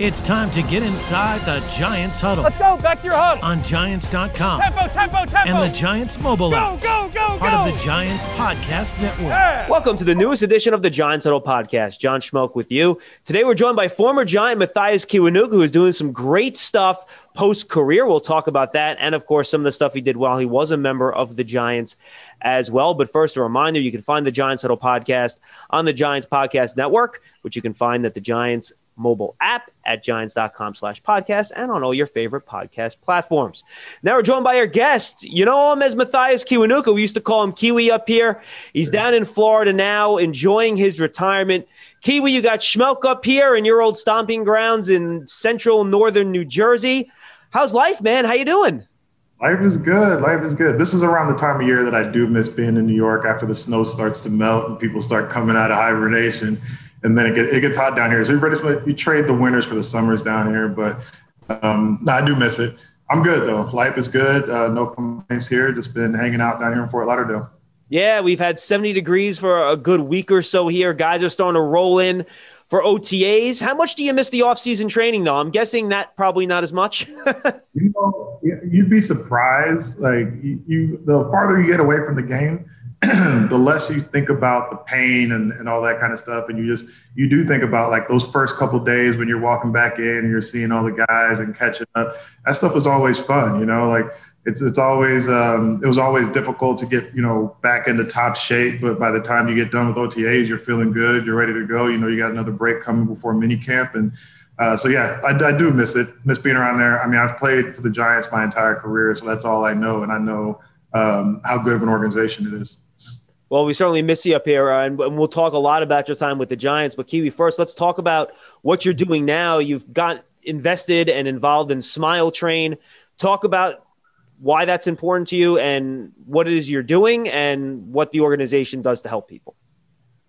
It's time to get inside the Giants huddle Let's go, back to your huddle. on Giants.com Tempo, tempo, tempo. and the Giants mobile go, app, go, go, go. part go. of the Giants podcast network. Yeah. Welcome to the newest edition of the Giants Huddle podcast. John Schmeelk with you. Today we're joined by former Giant Mathias Kiwanuka, who is doing some great stuff post career. We'll talk about that, and of course some of the stuff he did while he was a member of the Giants as well. But first, a reminder: you can find the Giants Huddle podcast on the Giants Podcast Network, which you can find at the Giants mobile app at giants.com slash podcast and on all your favorite podcast platforms. Now we're joined by our guest. You know him as Mathias Kiwanuka. We used to call him Kiwi up here. He's down in Florida now, enjoying his retirement. Kiwi, you got Schmeelk up here in your old stomping grounds in central northern New Jersey. How's life, man? How you doing? Life is good. Life is good. This is around the time of year that I do miss being in New York after the snow starts to melt and people start coming out of hibernation. And then it, get, it gets hot down here. So everybody's you trade the winters for the summers down here. But um, no, I do miss it. I'm good though. Life is good. Uh, no complaints here. Just been hanging out down here in Fort Lauderdale. Yeah, we've had 70 degrees for a good week or so here. Guys are starting to roll in for OTAs. How much do you miss the off-season training, though? I'm guessing that probably not as much. You know, you'd be surprised. Like you, you the farther you get away from the game, the less you think about the pain and, and all that kind of stuff. And you just you do think about like those first couple days when you're walking back in and you're seeing all the guys and catching up. That stuff was always fun, you know, like it's it's always um, it was always difficult to get you know back into top shape, but by the time you get done with OTAs, you're feeling good, you're ready to go. You know, you got another break coming before mini camp, and uh, so yeah, I, I do miss it, miss being around there. I mean, I've played for the Giants my entire career, so that's all I know, and I know um, how good of an organization it is. Well, we certainly miss you up here, uh, and, and we'll talk a lot about your time with the Giants. But Kiwi, first, let's talk about what you're doing now. You've got invested and involved in Smile Train. Talk about why that's important to you and what it is you're doing and what the organization does to help people.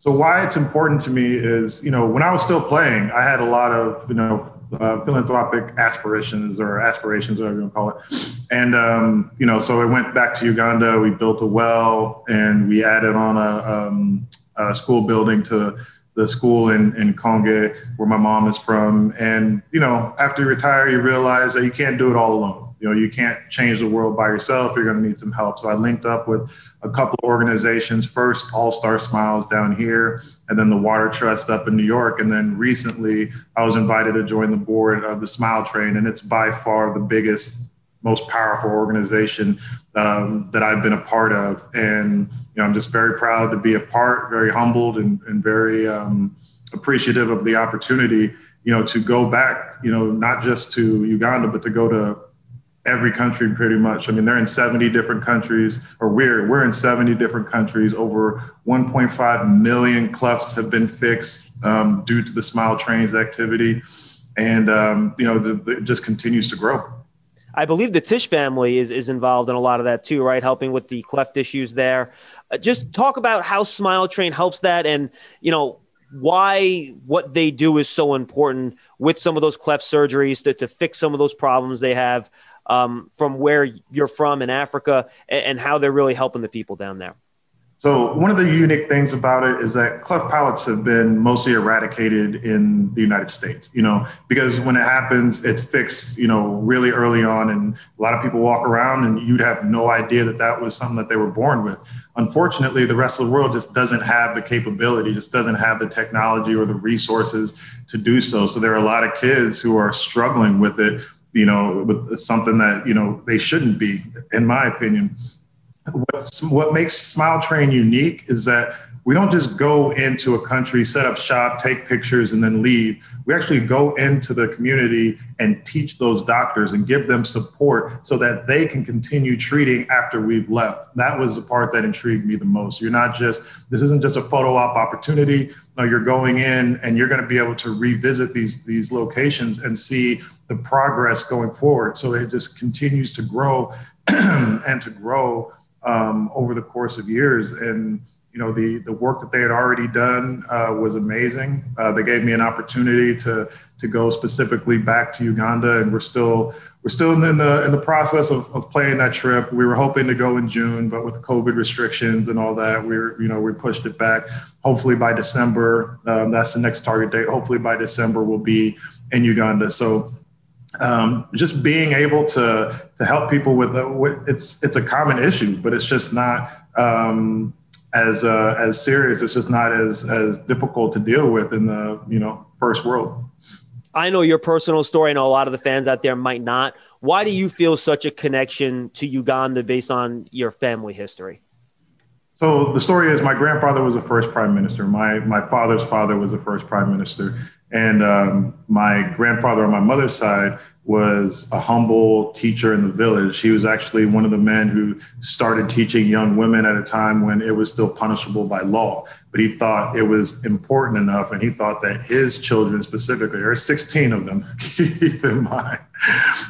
So why it's important to me is, you know, when I was still playing, I had a lot of, you know, uh, philanthropic aspirations or aspirations, whatever you want to call it. And, um, you know, so I went back to Uganda. We built a well and we added on a, um, a school building to the school in, in Conge, where my mom is from. And, you know, after you retire, you realize that you can't do it all alone. You know, you can't change the world by yourself. You're going to need some help. So I linked up with a couple of organizations. First, All Star Smiles down here, and then the Water Trust up in New York. And then recently, I was invited to join the board of the Smile Train, and it's by far the biggest, most powerful organization um, that I've been a part of. And you know, I'm just very proud to be a part, very humbled, and, and very um, appreciative of the opportunity. You know, to go back. You know, not just to Uganda, but to go to every country pretty much. I mean, they're in 70 different countries, or we're we're in 70 different countries. Over 1.5 million clefts have been fixed um, due to the Smile Trains activity, and um, you know, it just continues to grow. I believe the Tisch family is, is involved in a lot of that too, right? Helping with the cleft issues there. Uh, just talk about how Smile Train helps that, and you know why what they do is so important with some of those cleft surgeries to, to fix some of those problems they have um, from where you're from in Africa and, and how they're really helping the people down there. So one of the unique things about it is that cleft palates have been mostly eradicated in the United States, you know, because when it happens, it's fixed, you know, really early on. And a lot of people walk around and you'd have no idea that that was something that they were born with. Unfortunately, the rest of the world just doesn't have the capability, just doesn't have the technology or the resources to do so. So there are a lot of kids who are struggling with it, you know, with something that, you know, they shouldn't be, in my opinion what, what makes Smile Train unique is that we don't just go into a country, set up shop, take pictures, and then leave. We actually go into the community and teach those doctors and give them support so that they can continue treating after we've left. That was the part that intrigued me the most. You're not just, this isn't just a photo op opportunity. No, you're going in and you're going to be able to revisit these, these locations and see the progress going forward. So it just continues to grow and to grow um, over the course of years. And you know, the the work that they had already done uh, was amazing. Uh, they gave me an opportunity to to go specifically back to Uganda, and we're still we're still in the in the process of, of planning that trip. We were hoping to go in June, but with COVID restrictions and all that, we're you know we pushed it back. Hopefully by December, um, that's the next target date. Hopefully by December we'll be in Uganda. So um, just being able to to help people with, it's it's a common issue, but it's just not um, as uh, as serious. It's just not as as difficult to deal with in the you know first world. I know your personal story. I know a lot of the fans out there might not. Why do you feel such a connection to Uganda based on your family history? So the story is, my grandfather was the first prime minister. My my father's father was the first prime minister, and um, my grandfather on my mother's side was a humble teacher in the village. He was actually one of the men who started teaching young women at a time when it was still punishable by law. But he thought it was important enough, and he thought that his children specifically, there are 16 of them, keep in mind,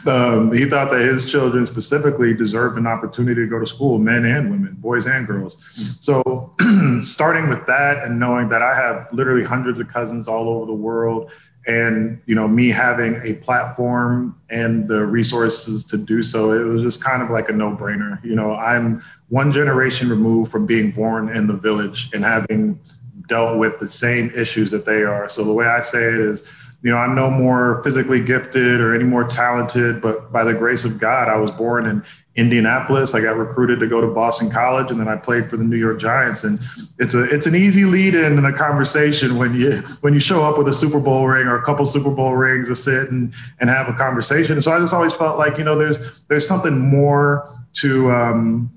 um, he thought that his children specifically deserved an opportunity to go to school, men and women, boys and girls. So, starting with that and knowing that I have literally hundreds of cousins all over the world, and you know me having a platform and the resources to do so it was just kind of like a no-brainer you know i'm one generation removed from being born in the village and having dealt with the same issues that they are so the way i say it is you know i'm no more physically gifted or any more talented but by the grace of god i was born in Indianapolis. I got recruited to go to Boston College, and then I played for the New York Giants. And it's a it's an easy lead in in a conversation when you when you show up with a Super Bowl ring or a couple Super Bowl rings to sit and and have a conversation. And so I just always felt like you know there's there's something more to um,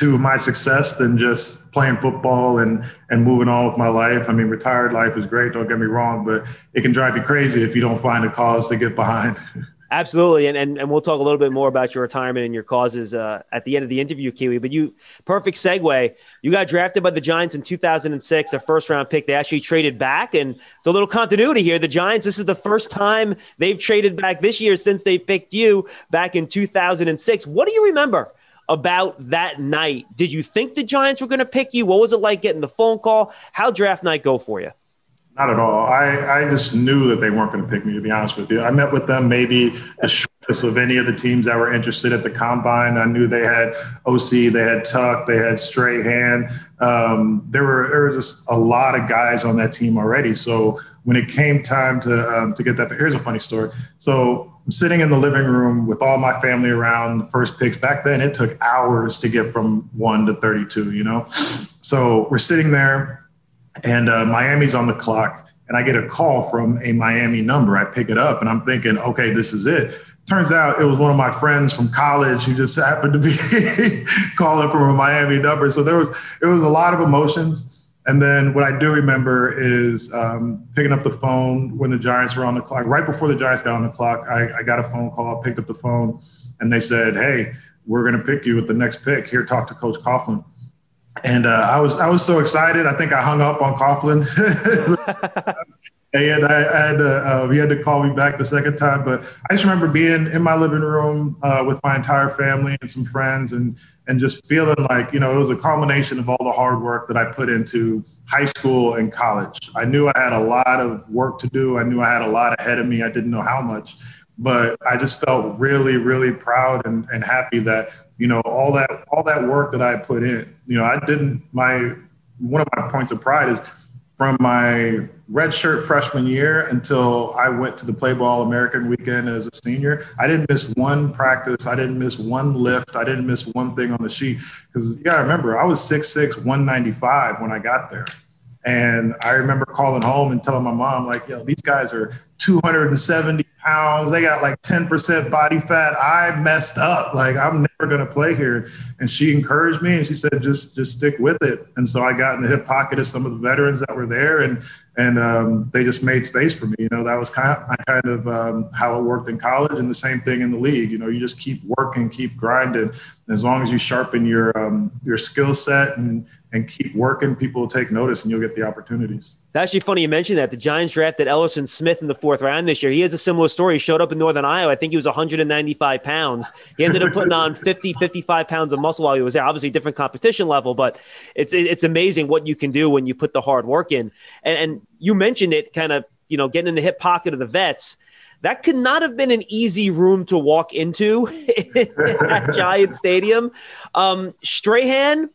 to my success than just playing football and and moving on with my life. I mean, retired life is great. Don't get me wrong, but it can drive you crazy if you don't find a cause to get behind. Absolutely, and, and and we'll talk a little bit more about your retirement and your causes uh, at the end of the interview, Kiwi. But you, perfect segue. You got drafted by the Giants in 2006, a first round pick. They actually traded back, and it's a little continuity here. The Giants. This is the first time they've traded back this year since they picked you back in 2006. What do you remember? About that night, did you think the Giants were going to pick you? What was it like getting the phone call? How draft night go for you? Not at all. I, I just knew that they weren't going to pick me, to be honest with you. I met with them maybe the shortest of any of the teams that were interested at the combine. I knew they had Osi, they had Tuck, they had Strahan. Um, there were there were just a lot of guys on that team already. So when it came time to um, to get that, here's a funny story. So I'm sitting in the living room with all my family around the first picks. Back then, it took hours to get from one to 32. You know, so we're sitting there and uh, Miami's on the clock, and I get a call from a Miami number. I pick it up, and I'm thinking, okay, this is it. Turns out it was one of my friends from college who just happened to be calling from a Miami number. So there was it was a lot of emotions. And then what I do remember is um, picking up the phone when the Giants were on the clock. Right before the Giants got on the clock, I, I got a phone call, picked up the phone, and they said, "Hey, we're going to pick you with the next pick. Here, talk to Coach Coughlin." and uh, I was I was so excited. I think I hung up on Coughlin. and I, I had to, uh, he had to call me back the second time. But I just remember being in my living room uh, with my entire family and some friends, and and just feeling like you know it was a culmination of all the hard work that I put into high school and college. I knew I had a lot of work to do. I knew I had a lot ahead of me. I didn't know how much, but I just felt really, really proud and, and happy that you know all that all that work that I put in. You know, I didn't my one of my points of pride is from my redshirt freshman year until I went to the Playboy All-American weekend as a senior. I didn't miss one practice. I didn't miss one lift. I didn't miss one thing on the sheet because you got to remember I was 6'6", 195 when I got there. And I remember calling home and telling my mom, like, yo, these guys are 270 pounds. They got like 10% body fat. I messed up. Like, I'm never to play here. And she encouraged me and she said, just, just stick with it. And so I got in the hip pocket of some of the veterans that were there and, and um, they just made space for me. You know, that was kind of, kind of um, how it worked in college and the same thing in the league. You know, you just keep working, keep grinding. As long as you sharpen your, um, your skill set and, and keep working, people will take notice and you'll get the opportunities. It's actually funny you mentioned that. The Giants drafted Elerson Smith in the fourth round this year. He has a similar story. He showed up in Northern Iowa. I think he was 195 pounds. He ended up putting on 50, 55 pounds of muscle while he was there. Obviously, different competition level, but it's it's amazing what you can do when you put the hard work in. And, and you mentioned it kind of, you know, getting in the hip pocket of the vets that could not have been an easy room to walk into at Giant Stadium. Um, Strahan,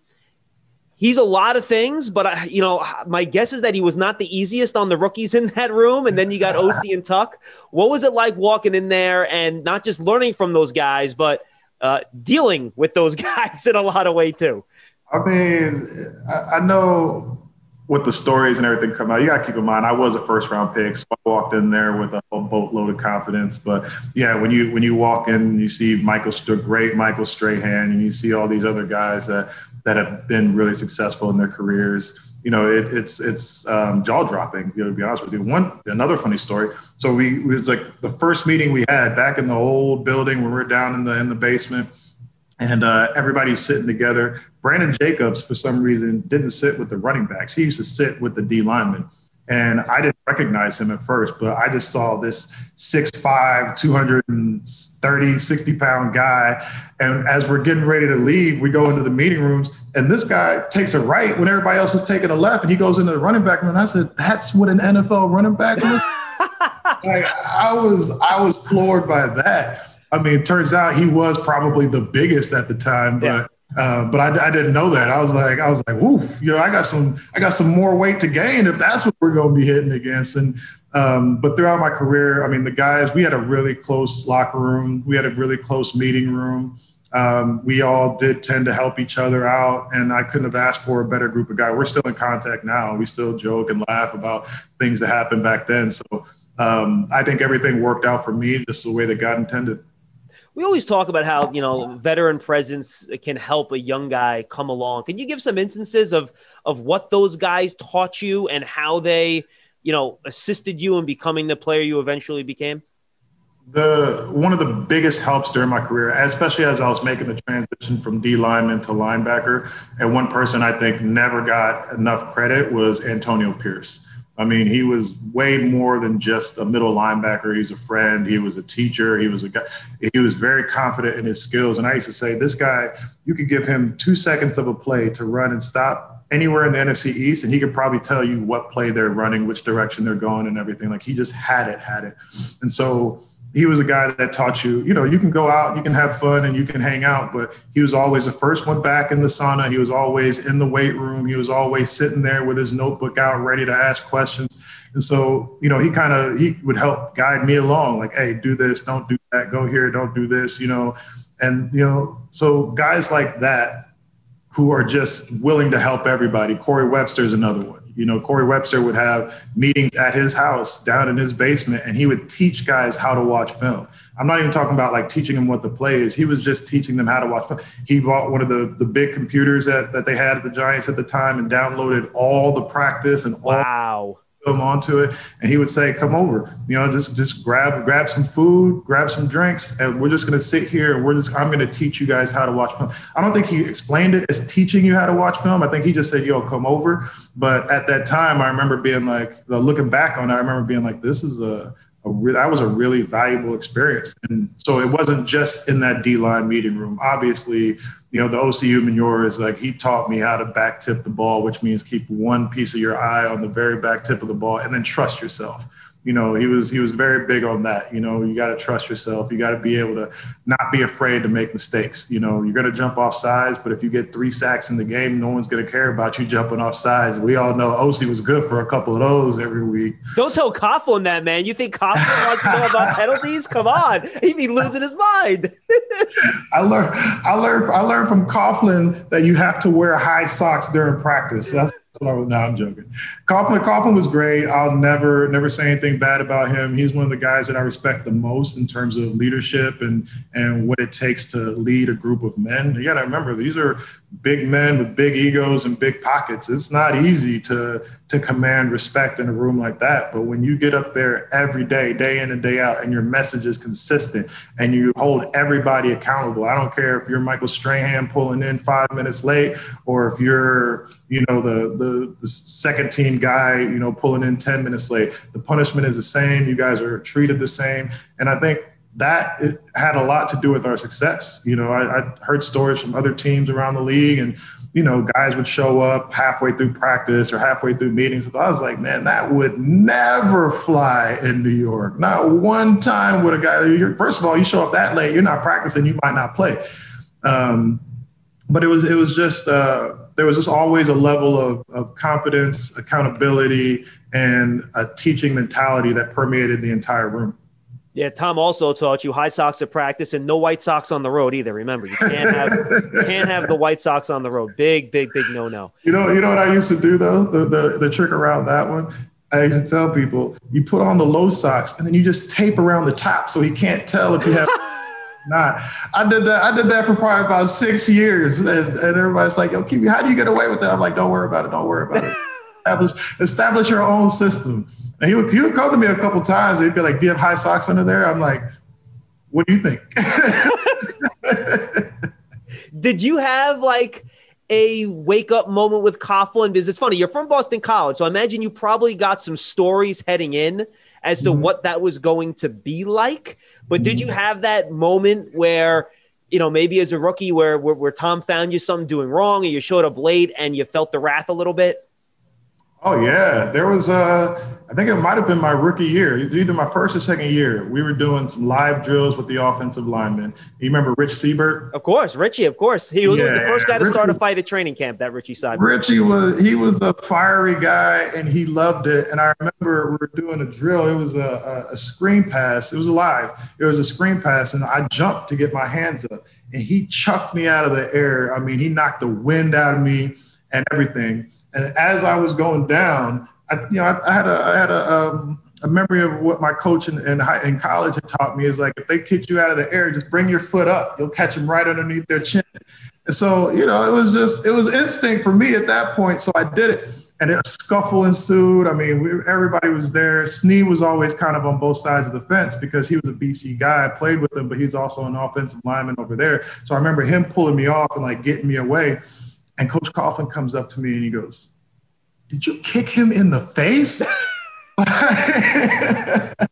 he's a lot of things, but I, you know, my guess is that he was not the easiest on the rookies in that room. And then you got Osi and Tuck. What was it like walking in there and not just learning from those guys, but uh, dealing with those guys in a lot of way too? I mean, I, I know with the stories and everything come out, you got to keep in mind I was a first round pick, so I walked in there with a whole boatload of confidence. But yeah, when you when you walk in, you see Michael, great Michael Strahan, and you see all these other guys that that have been really successful in their careers. You know, it, it's it's um, jaw dropping. You know, to be honest with you. One another funny story. So we it was like the first meeting we had back in the old building when we were down in the in the basement, and uh, everybody's sitting together. Brandon Jacobs, for some reason, didn't sit with the running backs. He used to sit with the D linemen. And I didn't recognize him at first, but I just saw this 6'5, 230, 60 pound guy. And as we're getting ready to leave, we go into the meeting rooms, and this guy takes a right when everybody else was taking a left, and he goes into the running back room. And I said, That's what an NFL running back is. like I was I was floored by that. I mean, it turns out he was probably the biggest at the time, but yeah. Uh, but I, I, didn't know that. I was like, I was like, whoo, you know, I got some, I got some more weight to gain if that's what we're going to be hitting against. And um, but throughout my career, I mean, the guys, we had a really close locker room. We had a really close meeting room. Um, we all did tend to help each other out, and I couldn't have asked for a better group of guys. We're still in contact now. We still joke and laugh about things that happened back then. So um, I think everything worked out for me just the way that God intended we always talk about how you know veteran presence can help a young guy come along. Can you give some instances of of what those guys taught you and how they you know assisted you in becoming the player you eventually became? The one of the biggest helps during my career, especially as I was making the transition from D lineman to linebacker, and one person I think never got enough credit was Antonio Pierce. I mean, he was way more than just a middle linebacker. He's a friend. He was a teacher. He was a guy. He was very confident in his skills. And I used to say, this guy, you could give him two seconds of a play to run and stop anywhere in the NFC East, and he could probably tell you what play they're running, which direction they're going, and everything. Like he just had it, had it. And so he was a guy that taught you, you know, you can go out, you can have fun and you can hang out, but he was always the first one back in the sauna. He was always in the weight room. He was always sitting there with his notebook out, ready to ask questions. And so, you know, he kind of he would help guide me along, like, hey, do this, don't do that, go here, don't do this, you know. And, you know, so guys like that who are just willing to help everybody. Corey Webster is another one. You know, Corey Webster would have meetings at his house down in his basement, and he would teach guys how to watch film. I'm not even talking about like teaching them what the play is. He was just teaching them how to watch film. He bought one of the, the big computers that, that they had at the Giants at the time and downloaded all the practice and all wow him onto it and he would say come over you know just just grab grab some food grab some drinks and we're just going to sit here and we're just i'm going to teach you guys how to watch film i don't think he explained it as teaching you how to watch film i think he just said yo come over but at that time i remember being like looking back on it i remember being like this is a a re- that was a really valuable experience. And so it wasn't just in that D line meeting room. Obviously, you know, the Osi Umenyiora is like he taught me how to back tip the ball, which means keep one piece of your eye on the very back tip of the ball and then trust yourself you know, he was he was very big on that. You know, you got to trust yourself. You got to be able to not be afraid to make mistakes. You know, you're going to jump off sides, but if you get three sacks in the game, no one's going to care about you jumping off sides. We all know Osi was good for a couple of those every week. Don't tell Coughlin that, man. You think Coughlin wants to know about penalties? Come on, he'd be losing his mind. I learned I learned I learned from Coughlin that you have to wear high socks during practice. That's no, I'm joking. Coughlin, Coughlin was great. I'll never, never say anything bad about him. He's one of the guys that I respect the most in terms of leadership and and what it takes to lead a group of men. You got to remember these are big men with big egos and big pockets. It's not easy to to command respect in a room like that. But when you get up there every day, day in and day out, and your message is consistent and you hold everybody accountable. I don't care if you're Michael Strahan pulling in five minutes late or if you're, you know, the the, the second team guy, you know, pulling in 10 minutes late. The punishment is the same. You guys are treated the same. And I think that had a lot to do with our success. You know, I, I, heard stories from other teams around the league, and you know, guys would show up halfway through practice or halfway through meetings. I was like, man, that would never fly in New York. Not one time would a guy. First of all, you show up that late, you're not practicing, you might not play. Um, but it was it was just uh, there was just always a level of, of confidence, accountability, and a teaching mentality that permeated the entire room. Yeah, Tom also taught you high socks at practice and no white socks on the road either. Remember, you can't have you can't have the white socks on the road. Big, big, big no no. You know, you know what I used to do though. The the, the trick around that one. I used to tell people you put on the low socks and then you just tape around the top so he can't tell if you have. not. I did that. I did that for probably about six years, and, and everybody's like, "Yo, Kiwi, how do you get away with that?" I'm like, "Don't worry about it. Don't worry about it. establish, establish your own system." And he would he would come to me a couple times. He'd be like, "Do you have high socks under there?" I'm like, "What do you think?" Did you have like a wake up moment with Coughlin? Because it's funny, you're from Boston College, so I imagine you probably got some stories heading in as to mm-hmm. what that was going to be like. But did you mm-hmm. have that moment where? you know, maybe as a rookie where, where, where Tom found you something doing wrong and you showed up late and you felt the wrath a little bit? Oh yeah, there was. Uh, I think it might have been my rookie year, either my first or second year. We were doing some live drills with the offensive linemen. You remember Rich Seubert? Of course, Richie. Of course, he was, yeah, the first guy to Richie, start a fight at training camp. That Richie Seubert. Richie was he was a fiery guy, and he loved it. And I remember we were doing a drill. It was a, a, a screen pass. It was live. It was a screen pass, and I jumped to get my hands up, and he chucked me out of the air. I mean, he knocked the wind out of me and everything. And as I was going down, I, you know, I, I had a, I had a, um, a memory of what my coach in, in, high, in, college had taught me is like, if they kick you out of the air, just bring your foot up. You'll catch them right underneath their chin. And so, you know, it was just, it was instinct for me at that point. So I did it. And a scuffle ensued. I mean, we, everybody was there. Snee was always kind of on both sides of the fence because he was a BC guy. I played with him, but he's also an offensive lineman over there. So I remember him pulling me off and like getting me away. And Coach Coughlin comes up to me and he goes, Did you kick him in the face?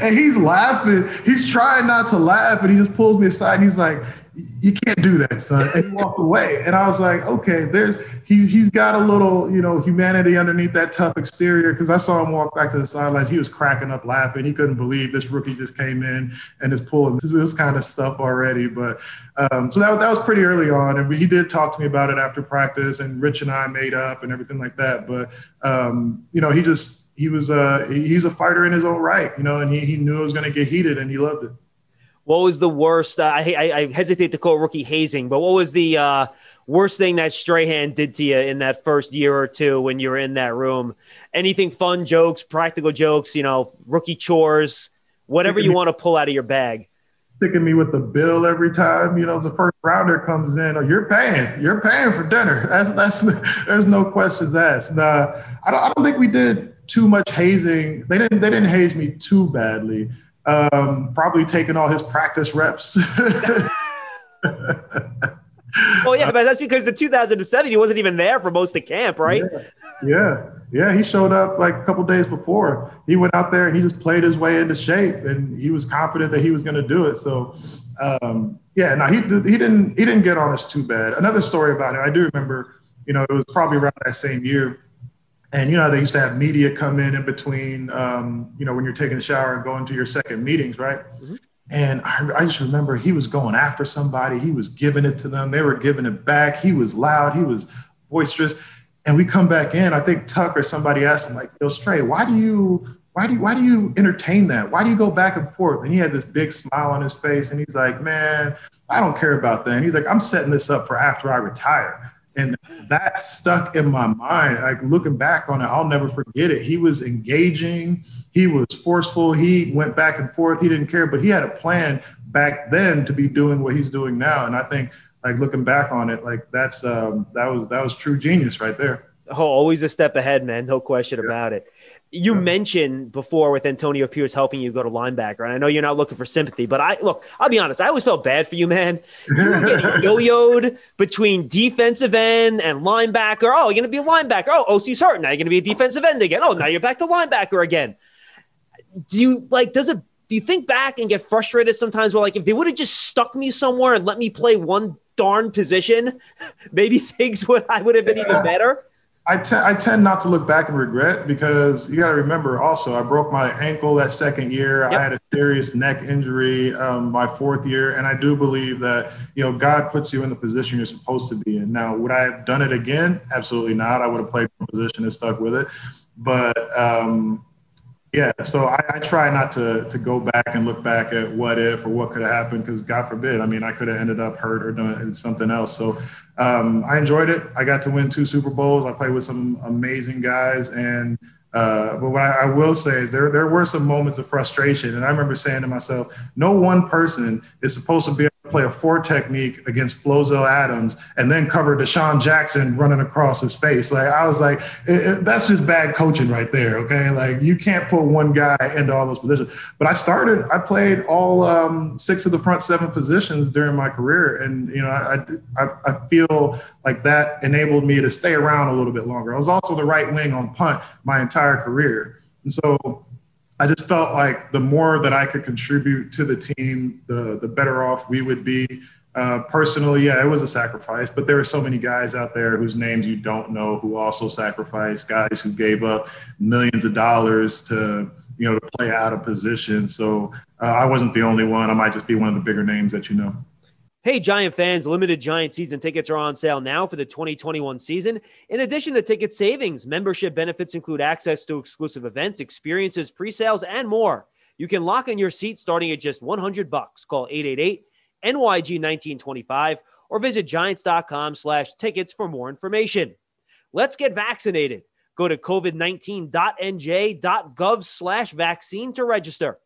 and he's laughing. He's trying not to laugh, and he just pulls me aside and he's like, you can't do that, son. And he walked away. And I was like, okay, there's he he's got a little, you know, humanity underneath that tough exterior. Cause I saw him walk back to the sidelines. He was cracking up laughing. He couldn't believe this rookie just came in and is pulling this, this kind of stuff already. But um, so that, that was pretty early on. And he did talk to me about it after practice, and Rich and I made up and everything like that. But um, you know, he just he was uh he's a fighter in his own right, you know, and he he knew it was gonna get heated and he loved it what was the worst? Uh, I, I, I hesitate to call rookie hazing, but what was the uh, worst thing that Strahan did to you in that first year or two when you were in that room? Anything fun, jokes, practical jokes, you know, rookie chores, whatever you want to pull out of your bag. Sticking me with the bill every time, you know, the first rounder comes in, or oh, you're paying, you're paying for dinner. That's that's there's no questions asked. Nah, I don't, I don't think we did too much hazing. They didn't they didn't haze me too badly um, probably taking all his practice reps. well, yeah, but that's because the 2007 he wasn't even there for most of camp, right? Yeah, yeah, yeah. He showed up like a couple days before. He went out there and he just played his way into shape, and he was confident that he was going to do it. So, um, yeah, no, he he didn't he didn't get on us too bad. Another story about it, I do remember. You know, it was probably around that same year and you know they used to have media come in in between, um, you know, when you're taking a shower and going to your second meetings, right? Mm-hmm. And I, I, just remember he was going after somebody. He was giving it to them. They were giving it back. He was loud. He was boisterous. And we come back in. I think Tuck or somebody asked him, like, "Yo, Stray, why do you, why do you, why do you entertain that? Why do you go back and forth?" And he had this big smile on his face, and he's like, "Man, I don't care about that." And he's like, "I'm setting this up for after I retire." And that stuck in my mind. Like looking back on it, I'll never forget it. He was engaging, he was forceful, he went back and forth, he didn't care, but he had a plan back then to be doing what he's doing now. And I think like looking back on it, like that's um that was that was true genius right there. Oh, always a step ahead, man. No question yeah. about it you mentioned before with Antonio Pierce helping you go to linebacker, and I know you're not looking for sympathy, but I look, I'll be honest, I always felt bad for you, man. You were getting yo-yoed between defensive end and linebacker. Oh, you're gonna be a linebacker. Oh, Osi's hurt. Now you're gonna be a defensive end again. Oh, now you're back to linebacker again. Do you like does it do you think back and get frustrated sometimes where like if they would have just stuck me somewhere and let me play one darn position, maybe things would I would have been even better? I, te- I tend not to look back and regret because you got to remember also I broke my ankle that second year. Yep. I had a serious neck injury um, my fourth year, and I do believe that you know God puts you in the position you're supposed to be in. Now, would I have done it again? Absolutely not. I would have played my position and stuck with it. But um, yeah, so I, I, try not to to go back and look back at what if or what could have happened because God forbid. I mean, I could have ended up hurt or doing something else. So um, I enjoyed it. I got to win two Super Bowls. I played with some amazing guys, and uh, but what I, I, will say is there there were some moments of frustration, and I remember saying to myself, no one person is supposed to be play a four technique against Flozell Adams and then cover DeSean Jackson running across his face. Like I was like, it, it, that's just bad coaching right there. Okay, like you can't put one guy into all those positions. But I started, I played all um, six of the front seven positions during my career, and you know, I, I I feel like that enabled me to stay around a little bit longer. I was also the right wing on punt my entire career, and so I just felt like the more that I could contribute to the team, the the better off we would be. Uh, personally, yeah, it was a sacrifice, but there are so many guys out there whose names you don't know who also sacrificed, guys who gave up millions of dollars to you know to play out of position. So uh, I wasn't the only one. I might just be one of the bigger names that you know. Hey, Giant fans, limited Giant season tickets are on sale now for the 2021 season. In addition to ticket savings, membership benefits include access to exclusive events, experiences, pre-sales, and more. You can lock in your seat starting at just 100 bucks. Call 888 NYG 1925 or visit giants.com slash tickets for more information. Let's get vaccinated. Go to covid19.nj.gov slash vaccine to register.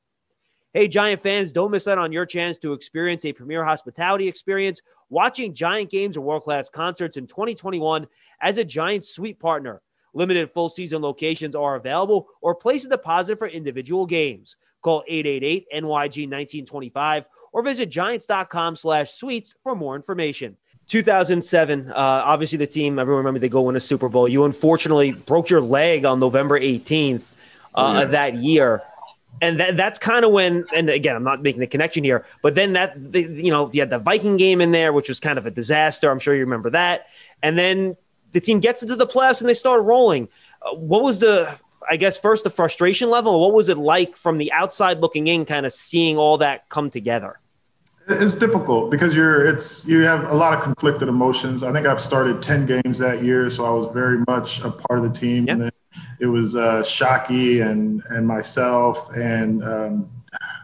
Hey, Giant fans, don't miss out on your chance to experience a premier hospitality experience watching Giant games or world class concerts in 2021 as a Giant suite partner. Limited full season locations are available or place a deposit for individual games. Call 888 NYG 1925 or visit giants.com slash suites for more information. 2007, uh, obviously the team, everyone remember they go win a Super Bowl. You unfortunately broke your leg on November 18th uh, yeah. of that year and that, that's kind of when and again i'm not making the connection here but then that the, you know you had the viking game in there which was kind of a disaster. I'm sure you remember that. And then the team gets into the playoffs and they start rolling. Uh, what was the i guess first the frustration level what was it like from the outside looking in kind of seeing all that come together? It's difficult because you're it's you have a lot of conflicted emotions. I think i've started 10 games that year so i was very much a part of the team. And then it was uh, Shockey and and myself and um,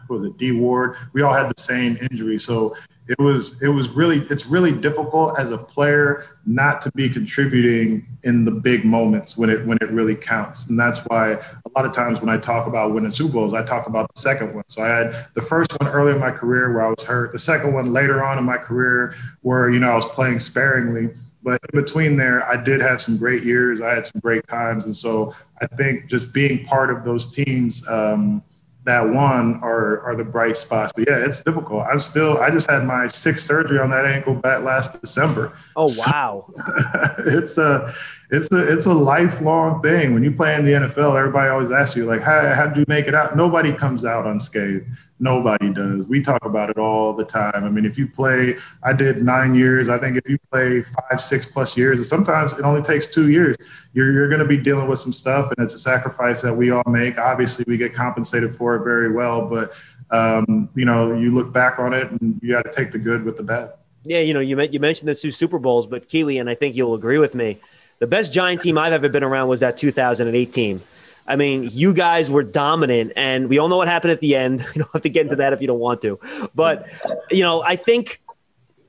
was it? D Ward. We all had the same injury, so it was it was really it's really difficult as a player not to be contributing in the big moments when it when it really counts, and that's why a lot of times when I talk about winning Super Bowls, I talk about the second one. So I had the first one early in my career where I was hurt, the second one later on in my career where you know I was playing sparingly but in between there, I did have some great years. I had some great times, and so I think just being part of those teams um, that won are are the bright spots. But yeah, it's difficult. I'm still. I just had my sixth surgery on that ankle back last December. Oh wow! So, it's a it's a it's a lifelong thing. When you play in the NFL, everybody always asks you like, how how did you make it out? Nobody comes out unscathed. Nobody does. We talk about it all the time. I mean, if you play, I did nine years. I think if you play five, six plus years, and sometimes it only takes two years, you're, you're going to be dealing with some stuff, and it's a sacrifice that we all make. Obviously, we get compensated for it very well, but um, you know, you look back on it, and you got to take the good with the bad. Yeah, you know, you you mentioned the two Super Bowls, but Kiwi, and I think you'll agree with me, the best Giant team I've ever been around was that 2008 team. I mean, you guys were dominant, and we all know what happened at the end. You don't have to get into that if you don't want to. But, you know, I think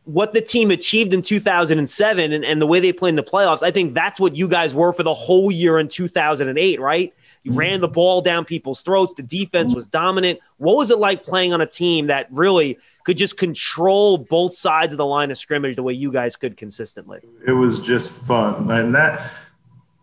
what the team achieved in 2007 and, and the way they played in the playoffs, I think that's what you guys were for the whole year in 2008, right? You mm-hmm. ran the ball down people's throats. The defense was dominant. What was it like playing on a team that really could just control both sides of the line of scrimmage the way you guys could consistently? It was just fun. And that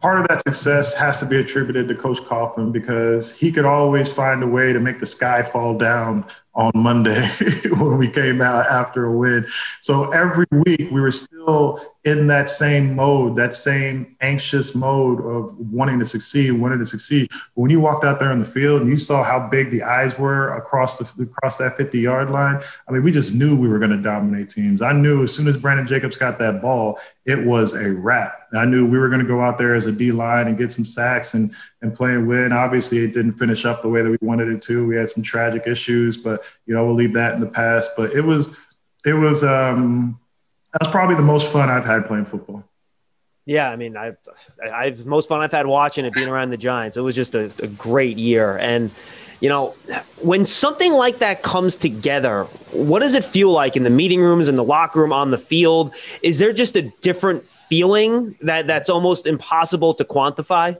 part of that success has to be attributed to Coach Coughlin because he could always find a way to make the sky fall down on Monday when we came out after a win. So every week we were still in that same mode, that same anxious mode of wanting to succeed, wanting to succeed. But when you walked out there on the field and you saw how big the eyes were across the across that 50 yard line, I mean, we just knew we were going to dominate teams. I knew as soon as Brandon Jacobs got that ball, it was a wrap. I knew we were going to go out there as a D line and get some sacks and and play and win. Obviously, it didn't finish up the way that we wanted it to. We had some tragic issues, but you know we'll leave that in the past. But it was it was um that was probably the most fun I've had playing football. Yeah, I mean, I've, I've most fun I've had watching it, being around the Giants. It was just a, a great year, and you know, when something like that comes together, what does it feel like in the meeting rooms, in the locker room, on the field? Is there just a different feeling that that's almost impossible to quantify?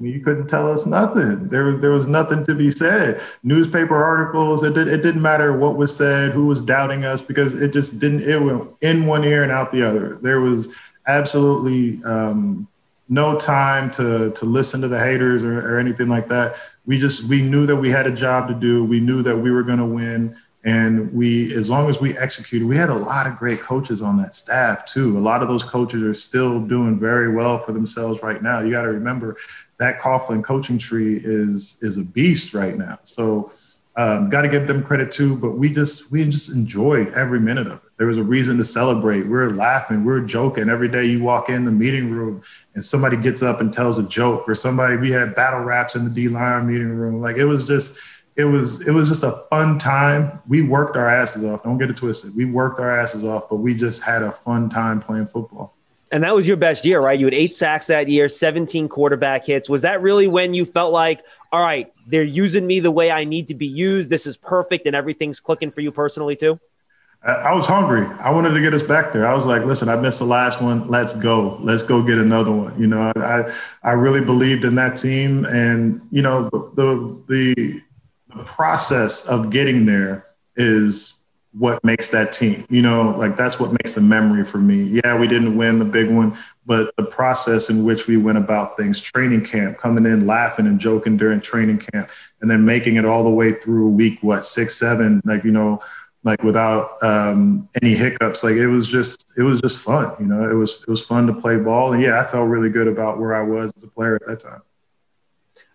you couldn't tell us nothing. There was there was nothing to be said. Newspaper articles. It did, it didn't matter what was said, who was doubting us, because it just didn't. It went in one ear and out the other. There was absolutely um, no time to to listen to the haters or, or anything like that. We just we knew that we had a job to do. We knew that we were going to win. And we, as long as we executed, we had a lot of great coaches on that staff too. A lot of those coaches are still doing very well for themselves right now. You got to remember that Coughlin coaching tree is is a beast right now. So um, got to give them credit too. But we just we just enjoyed every minute of it. There was a reason to celebrate. We we're laughing, we we're joking. Every day you walk in the meeting room and somebody gets up and tells a joke, or somebody we had battle raps in the D line meeting room. Like it was just it was it was just a fun time. We worked our asses off. Don't get it twisted. We worked our asses off, but we just had a fun time playing football. And that was your best year, right? You had eight sacks that year, 17 quarterback hits. Was that really when you felt like, all right, they're using me the way I need to be used? This is perfect and everything's clicking for you personally, too? I was hungry. I wanted to get us back there. I was like, listen, I missed the last one. Let's go. Let's go get another one. You know, I I really believed in that team. And, you know, the the the process of getting there is what makes that team. You know, like that's what makes the memory for me. Yeah, we didn't win the big one, but the process in which we went about things, training camp, coming in laughing and joking during training camp, and then making it all the way through week what six, seven, like you know, like without um, any hiccups. Like it was just, it was just fun. You know, it was it was fun to play ball, and yeah, I felt really good about where I was as a player at that time.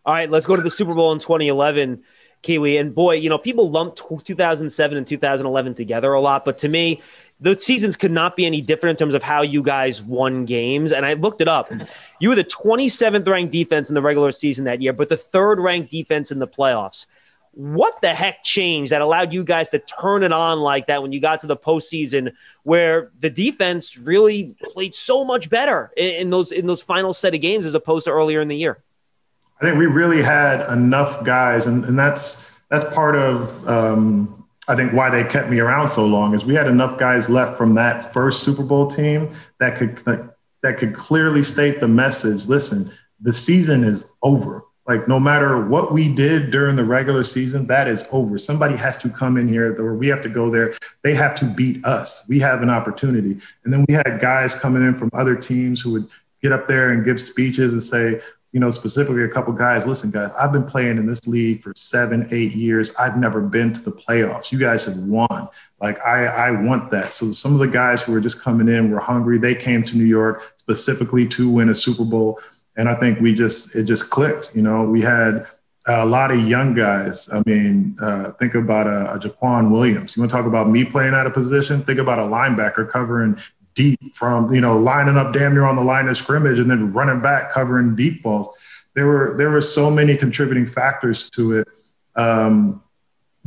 All right, let's go to the Super Bowl in 2011. Kiwi. And boy, you know, people lump 2007 and 2011 together a lot, but to me, the seasons could not be any different in terms of how you guys won games. And I looked it up. You were the 27th ranked defense in the regular season that year, but the third ranked defense in the playoffs. What the heck changed that allowed you guys to turn it on like that when you got to the postseason, where the defense really played so much better in, in those in those final set of games as opposed to earlier in the year? I think we really had enough guys, and, and that's that's part of um, I think why they kept me around so long is we had enough guys left from that first Super Bowl team that could that, could clearly state the message. Listen, the season is over. Like no matter what we did during the regular season, that is over. Somebody has to come in here, or we have to go there. They have to beat us. We have an opportunity. And then we had guys coming in from other teams who would get up there and give speeches and say, you know, specifically a couple guys, listen, guys, I've been playing in this league for seven, eight years. I've never been to the playoffs. You guys have won. Like I, I want that. So some of the guys who were just coming in were hungry. They came to New York specifically to win a Super Bowl. And I think we just, it just clicked. You know, we had a lot of young guys. I mean, uh, think about a, a Jacquian Williams. You want to talk about me playing out of position? Think about a linebacker covering deep from you know lining up damn near on the line of scrimmage and then running back covering deep balls. There were there were so many contributing factors to it. Um,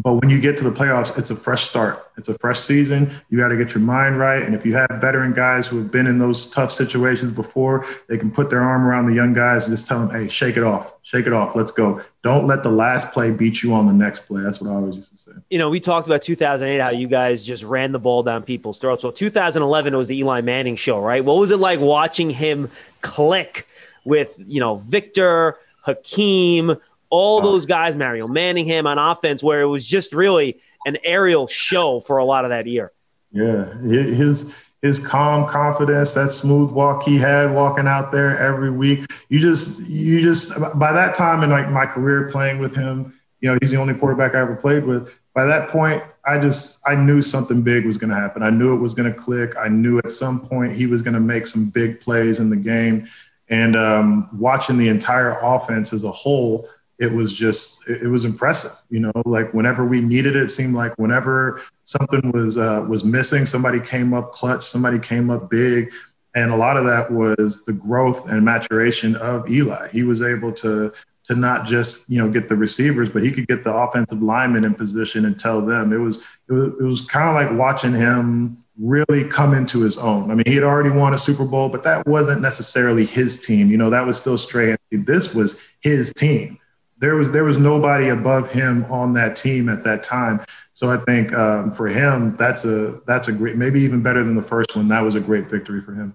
but when you get to the playoffs, it's a fresh start. It's a fresh season. You got to get your mind right. And if you have veteran guys who have been in those tough situations before, they can put their arm around the young guys and just tell them, hey, shake it off. Shake it off. Let's go. Don't let the last play beat you on the next play. That's what I always used to say. You know, we talked about 2008, how you guys just ran the ball down people's throats. Well, 2011 was the Eli Manning show, right? What was it like watching him click with, you know, Victor, Hakeem, all those guys, Mario Manningham on offense, where it was just really an aerial show for a lot of that year. Yeah, his his calm confidence, that smooth walk he had walking out there every week. You just you just by that time in like my career playing with him, you know, he's the only quarterback I ever played with. by that point, I just I knew something big was going to happen. I knew it was going to click. I knew at some point he was going to make some big plays in the game. And um, watching the entire offense as a whole, it was just it, was impressive. You know, like whenever we needed it, it seemed like whenever something was uh, was missing, somebody came up clutch, somebody came up big. And a lot of that was the growth and maturation of Eli. He was able to to not just you know get the receivers, but he could get the offensive linemen in position and tell them. It was it was, it was kind of like watching him really come into his own. I mean, he had already won a Super Bowl, but that wasn't necessarily his team. You know, that was still Stray. This was his team. There was there was nobody above him on that team at that time. So I think um, for him, that's a that's a great, maybe even better than the first one. That was a great victory for him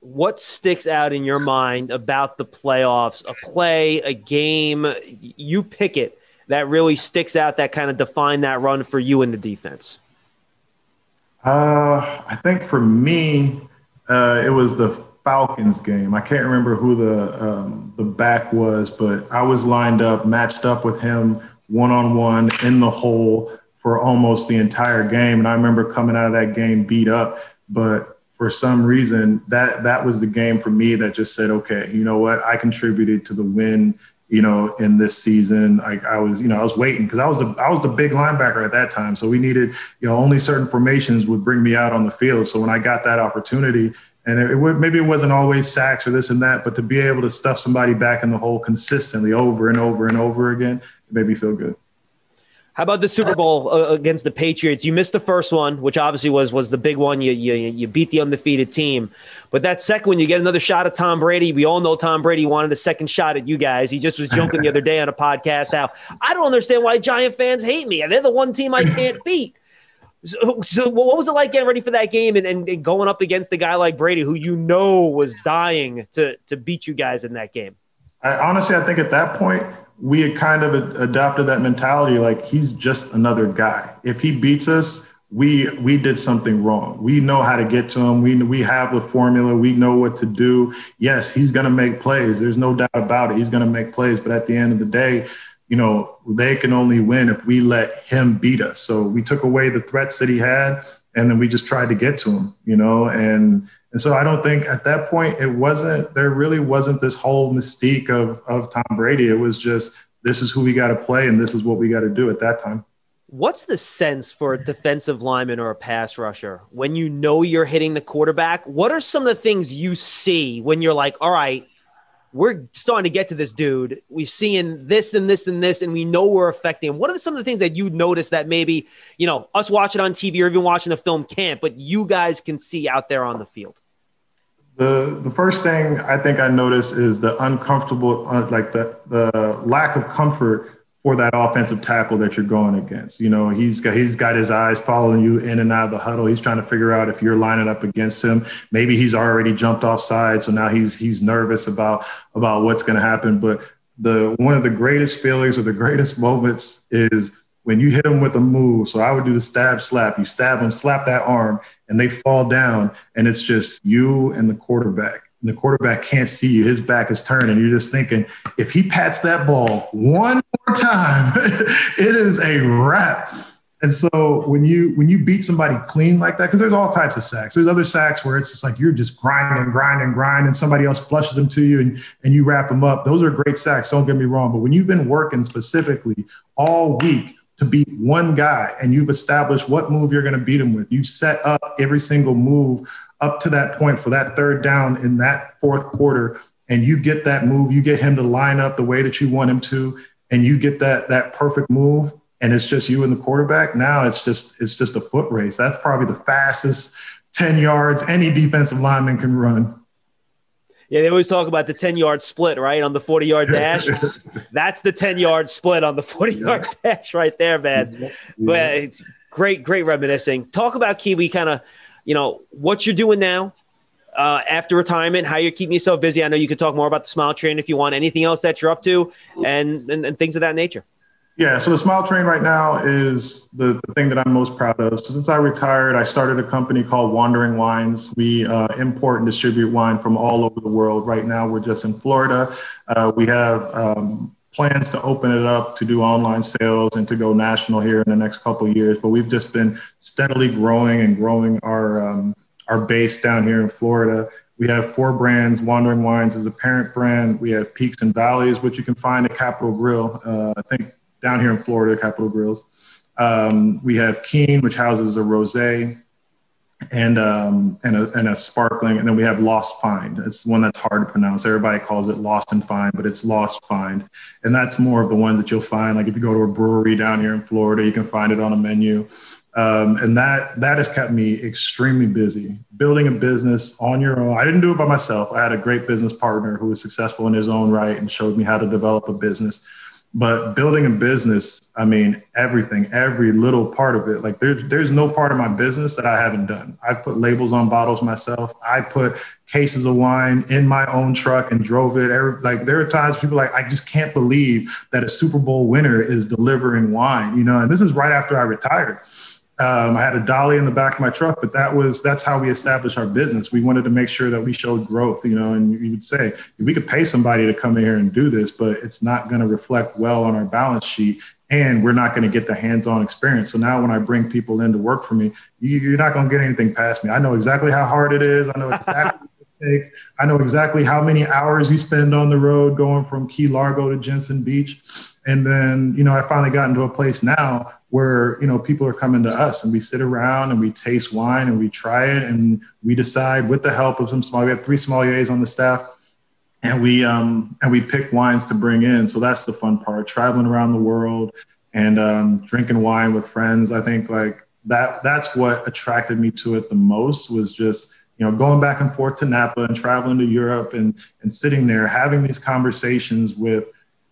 what sticks out in your mind about the playoffs? A play, a game, you pick it that really sticks out that kind of define that run for you in the defense. Uh, I think for me, uh, it was the Falcons game. I can't remember who the um, the back was, but I was lined up, matched up with him one on one in the hole for almost the entire game, and I remember coming out of that game beat up, but for some reason that that was the game for me that just said, okay, you know what, I contributed to the win. You know, in this season, I, I was, you know, I was waiting because I was the I was the big linebacker at that time. So we needed, you know, only certain formations would bring me out on the field. So when I got that opportunity, and it, it would, maybe it wasn't always sacks or this and that, but to be able to stuff somebody back in the hole consistently over and over and over again, it made me feel good. How about the Super Bowl uh, against the Patriots? You missed the first one, which obviously was was the big one. You, you you beat the undefeated team, but that second one, you get another shot at Tom Brady. We all know Tom Brady wanted a second shot at you guys. He just was joking the other day on a podcast how I don't understand why Giant fans hate me. They're the one team I can't beat. So, so what was it like getting ready for that game and, and, and going up against a guy like Brady, who you know was dying to to beat you guys in that game? I, honestly, I think at that point we had kind of adopted that mentality like he's just another guy. If he beats us, we we did something wrong. We know how to get to him. We we have the formula. We know what to do. Yes, he's going to make plays. There's no doubt about it. He's going to make plays. But at the end of the day, you know they can only win if we let him beat us. So we took away the threats that he had, and then we just tried to get to him. You know, and and so I don't think at that point it wasn't there really wasn't this whole mystique of of Tom Brady. It was just this is who we got to play and this is what we got to do at that time. What's the sense for a defensive lineman or a pass rusher when you know you're hitting the quarterback? What are some of the things you see when you're like, all right, we're starting to get to this dude. We've seen this and this and this, and we know we're affecting him. What are some of the things that you notice that maybe, you know, us watching on TV or even watching the film can't, but you guys can see out there on the field? The the first thing I think I notice is the uncomfortable, uh, like the the lack of comfort for that offensive tackle that you're going against. You know, he's got he's got his eyes following you in and out of the huddle. He's trying to figure out if you're lining up against him. Maybe he's already jumped off side, so now he's he's nervous about about what's going to happen. But the one of the greatest feelings or the greatest moments is when you hit him with a move. So I would do the stab slap. You stab him, slap that arm, and they fall down, and it's just you and the quarterback. The quarterback can't see you. His back is turned, and you're just thinking, if he pats that ball one more time, it is a wrap. And so when you when you beat somebody clean like that, because there's all types of sacks. There's other sacks where it's just like you're just grinding, grinding, grinding, and somebody else flushes them to you and, and you wrap them up. Those are great sacks, don't get me wrong. But when you've been working specifically all week to beat one guy and you've established what move you're going to beat him with. You've set up every single move up to that point for that third down in that fourth quarter and you get that move, you get him to line up the way that you want him to and you get that that perfect move and it's just you and the quarterback. Now it's just it's just a foot race. That's probably the fastest 10 yards any defensive lineman can run. Yeah, they always talk about the 10 yard split, right? On the 40 yard dash. That's the 10 yard split on the 40 yard yeah. dash right there, man. Yeah. But it's great, great reminiscing. Talk about Kiwi kind of, you know, what you're doing now uh, after retirement, how you're keeping yourself busy. I know you could talk more about the smile train if you want, anything else that you're up to, and, and, and things of that nature. Yeah, so the Smile Train right now is the, the, thing that I'm most proud of. So since I retired, I started a company called Wandering Wines. We uh, import and distribute wine from all over the world. Right now, we're just in Florida. Uh, we have um, plans to open it up to do online sales and to go national here in the next couple years. But we've just been steadily growing and growing our um, our base down here in Florida. We have four brands. Wandering Wines is a parent brand. We have Peaks and Valleys, which you can find at Capital Grille. Uh, I think down here in Florida, Capital Grilles. Um, we have Keen, which houses a rosé and um, and a, and a sparkling, and then we have Lost Find. It's one that's hard to pronounce. Everybody calls it Lost and Find, but it's Lost Find, and that's more of the one that you'll find. Like if you go to a brewery down here in Florida, you can find it on a menu, um, and that that has kept me extremely busy. Building a business on your own. I didn't do it by myself. I had a great business partner who was successful in his own right and showed me how to develop a business but building a business i mean everything every little part of it like there's there's no part of my business that i haven't done. I put labels on bottles myself. I put cases of wine in my own truck and drove it. Every, like there are times people like i just can't believe that a super bowl winner is delivering wine you know and this is right after i retired um, I had a dolly in the back of my truck, but that was that's how we established our business. We wanted to make sure that we showed growth, you know. And you would say we could pay somebody to come in here and do this, but it's not going to reflect well on our balance sheet, and we're not going to get the hands-on experience. So now, when I bring people in to work for me, you, are not going to get anything past me. I know exactly how hard it is. I know exactly it takes. I know exactly how many hours you spend on the road going from Key Largo to Jensen Beach and then, you know, I finally got into a place now where, you know, people are coming to us and we sit around and we taste wine and we try it and we decide with the help of some small, we have three small sommeliers on the staff and we, um, and we pick wines to bring in. So that's the fun part, traveling around the world and um, drinking wine with friends. I think like that, that's what attracted me to it the most was just, you know, going back and forth to Napa and traveling to Europe and, and sitting there, having these conversations with,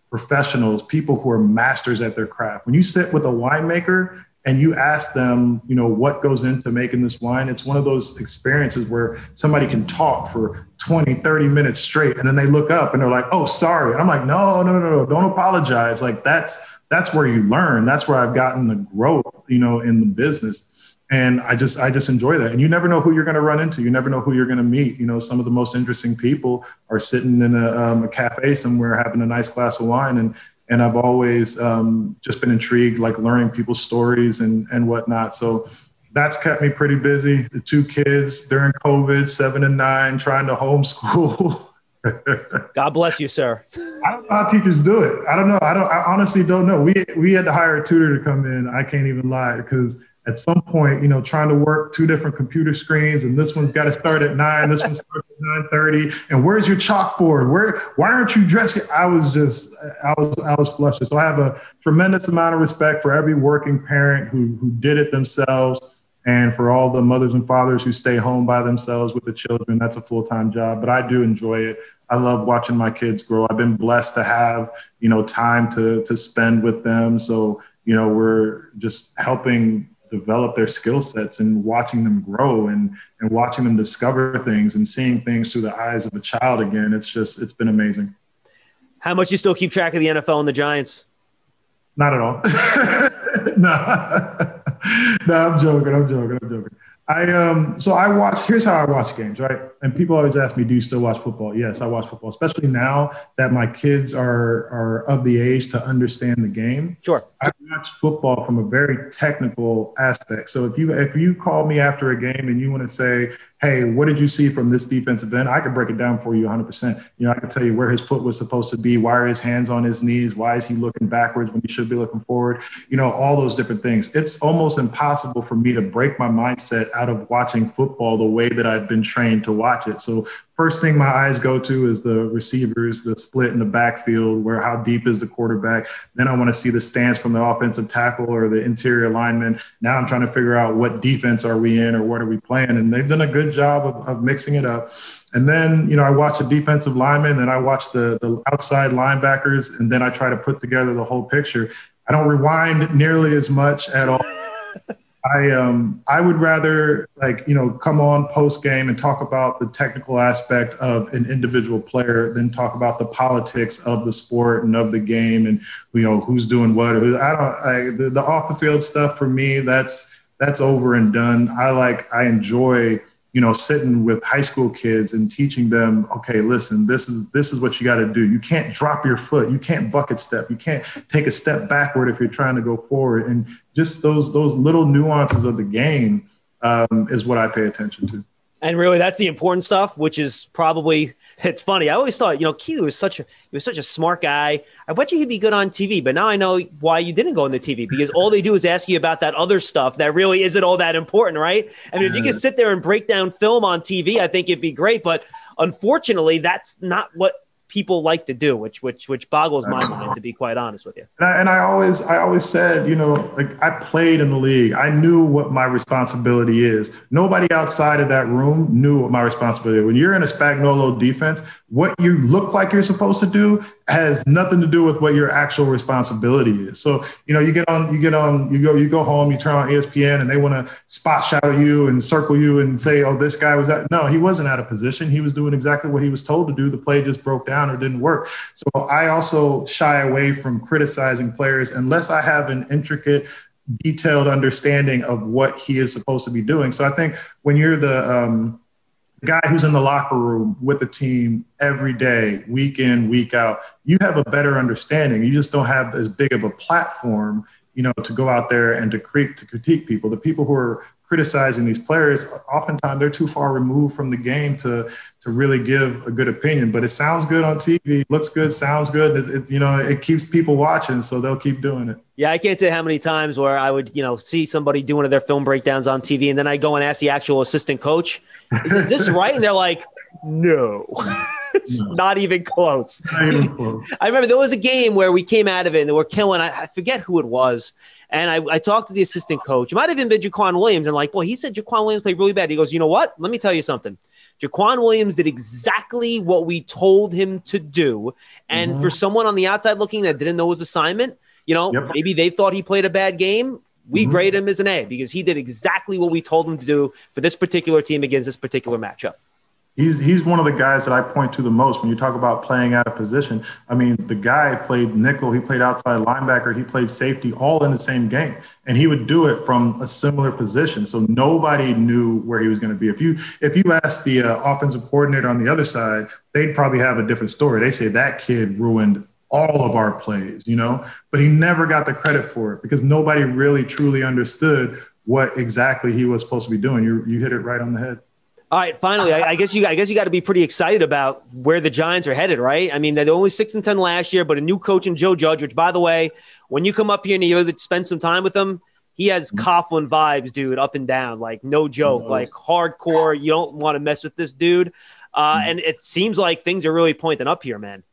professionals, people who are masters at their craft. When you sit with a winemaker and you ask them, you know, what goes into making this wine, it's one of those experiences where somebody can talk for 20, 30 minutes straight and then they look up and they're like, "Oh, sorry." And I'm like, "No, no, no, no, don't apologize." Like that's that's where you learn. That's where I've gotten the growth, you know, in the business and i just i just enjoy that and you never know who you're going to run into you never know who you're going to meet you know some of the most interesting people are sitting in a, um, a cafe somewhere having a nice glass of wine and and i've always um, just been intrigued like learning people's stories and and whatnot so that's kept me pretty busy the two kids during covid seven and nine trying to homeschool God bless you, sir. I don't know how teachers do it. I don't know. I don't. I honestly don't know. We we had to hire a tutor to come in. I can't even lie because at some point, you know, trying to work two different computer screens, and this one's got to start at nine, this one starts at nine thirty, and where's your chalkboard? Where? Why aren't you dressed? I was just, I was, I was flustered. So I have a tremendous amount of respect for every working parent who who did it themselves, and for all the mothers and fathers who stay home by themselves with the children. That's a full time job, but I do enjoy it. I love watching my kids grow. I've been blessed to have, you know, time to to spend with them. So you know, we're just helping develop their skill sets and watching them grow and and watching them discover things and seeing things through the eyes of a child again it's just it's been amazing. How much you still keep track of the nfl and the giants? Not at all. No. No i'm joking i'm joking i'm joking. I um so I watch here's how I watch games, right? And people always ask me, do you still watch football? Yes, I watch football, especially now that my kids are are of the age to understand the game. Sure. I watch football from a very technical aspect. So if you if you call me after a game and you want to say, hey, what did you see from this defensive end? I can break it down for you 100%. You know, I can tell you where his foot was supposed to be, why are his hands on his knees, why is he looking backwards when he should be looking forward, you know, all those different things. It's almost impossible for me to break my mindset out of watching football the way that I've been trained to watch it. So first thing my eyes go to is the receivers, the split in the backfield, where how deep is the quarterback. Then I want to see the stance from the offensive tackle or the interior lineman. Now I'm trying to figure out what defense are we in or what are we playing. And they've done a good job of, of mixing it up. And then, you know, I watch the defensive lineman and I watch the, the outside linebackers, and then I try to put together the whole picture. I don't rewind nearly as much at all. I um I would rather like you know come on post game and talk about the technical aspect of an individual player than talk about the politics of the sport and of the game and you know who's doing what. I don't I, the, the off the field stuff for me that's that's over and done. I like I enjoy you know, sitting with high school kids and teaching them, okay, listen, this is this is what you got to do. You can't drop your foot. You can't bucket step. You can't take a step backward if you're trying to go forward. And just those those little nuances of the game um, is what I pay attention to. And really, that's the important stuff, which is probably it's funny. I always thought, you know, Kiwi was such a he was such a smart guy. I bet you he'd be good on TV, but now I know why you didn't go on the TV because all they do is ask you about that other stuff that really isn't all that important, right? I mean, if you could sit there and break down film on TV, I think it'd be great. But unfortunately, that's not what people like to do, which which which boggles my mind to be quite honest with you. And I, and I, always I always said, you know, like I played in the league. I knew what my responsibility is. Nobody outside of that room knew what my responsibility. When you're in a Spagnuolo defense, what you look like you're supposed to do has nothing to do with what your actual responsibility is. So, you know, you get on, you get on, you go, you go home, you turn on ESPN and they want to spot shadow you and circle you and say, oh, this guy was at, no, he wasn't out of position. He was doing exactly what he was told to do. The play just broke down or didn't work. So I also shy away from criticizing players unless I have an intricate, detailed understanding of what he is supposed to be doing. So I think when you're the, um, guy who's in the locker room with the team every day, week in, week out, you have a better understanding. You just don't have as big of a platform, you know, to go out there and to create to critique people. The people who are criticizing these players, oftentimes they're too far removed from the game to to really give a good opinion. But it sounds good on TV, looks good, sounds good. It, it, you know, it keeps people watching, so they'll keep doing it. Yeah, I can't say how many times where I would, you know, see somebody do one of their film breakdowns on TV, and then I go and ask the actual assistant coach, "Is this right?" And they're like, "No, it's no. not even close." Not even close. I remember there was a game where we came out of it and they were killing. I, I forget who it was. And I, I, talked to the assistant coach. It might have even been Jacquian Williams. And like, well, he said Jacquian Williams played really bad. He goes, you know what? Let me tell you something. Jacquian Williams did exactly what we told him to do. And mm-hmm. for someone on the outside looking that didn't know his assignment, you know, yep. maybe they thought he played a bad game. We mm-hmm. grade him as an A because he did exactly what we told him to do for this particular team against this particular matchup he's he's one of the guys that I point to the most when you talk about playing out of position. I mean, the guy played nickel, he played outside linebacker, he played safety, all in the same game, and he would do it from a similar position. So nobody knew where he was going to be. If you if you ask the uh, offensive coordinator on the other side, they'd probably have a different story. They say that kid ruined all of our plays, you know, but he never got the credit for it because nobody really truly understood what exactly he was supposed to be doing. You you hit it right on the head. All right, finally, I, I, guess you I guess you got to be pretty excited about where the Giants are headed, right? I mean, they're only six and ten last year, but a new coach in Joe Judge. Which, by the way, when you come up here and you spend some time with him, he has mm-hmm. Coughlin vibes, dude, up and down, like no joke, like hardcore. You don't want to mess with this dude, uh, mm-hmm. and it seems like things are really pointing up here, man.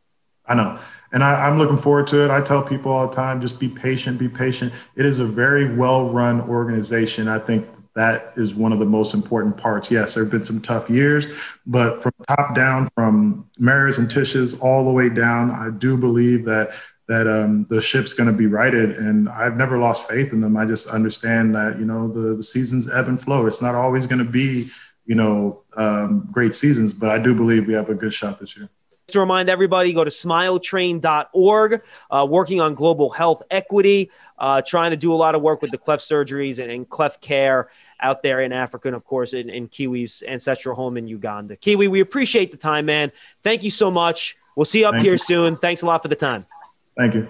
I know. And I, am looking forward to it. I tell people all the time, just be patient, be patient. It is a very well run organization. I think that is one of the most important parts. Yes, there have been some tough years, but from top down, from Maras and Tisches all the way down, I do believe that that um, the ship's going to be righted. And I've never lost faith in them. I just understand that you know the the seasons ebb and flow. It's not always going to be you know um, great seasons, but I do believe we have a good shot this year to remind everybody, go to smiletrain.org, uh, working on global health equity, uh, trying to do a lot of work with the cleft surgeries and, and cleft care out there in Africa, and of course in, in Kiwi's ancestral home in Uganda. Kiwi, we appreciate the time, man. Thank you so much. We'll see you up Thank here you. soon. Thanks a lot for the time. Thank you.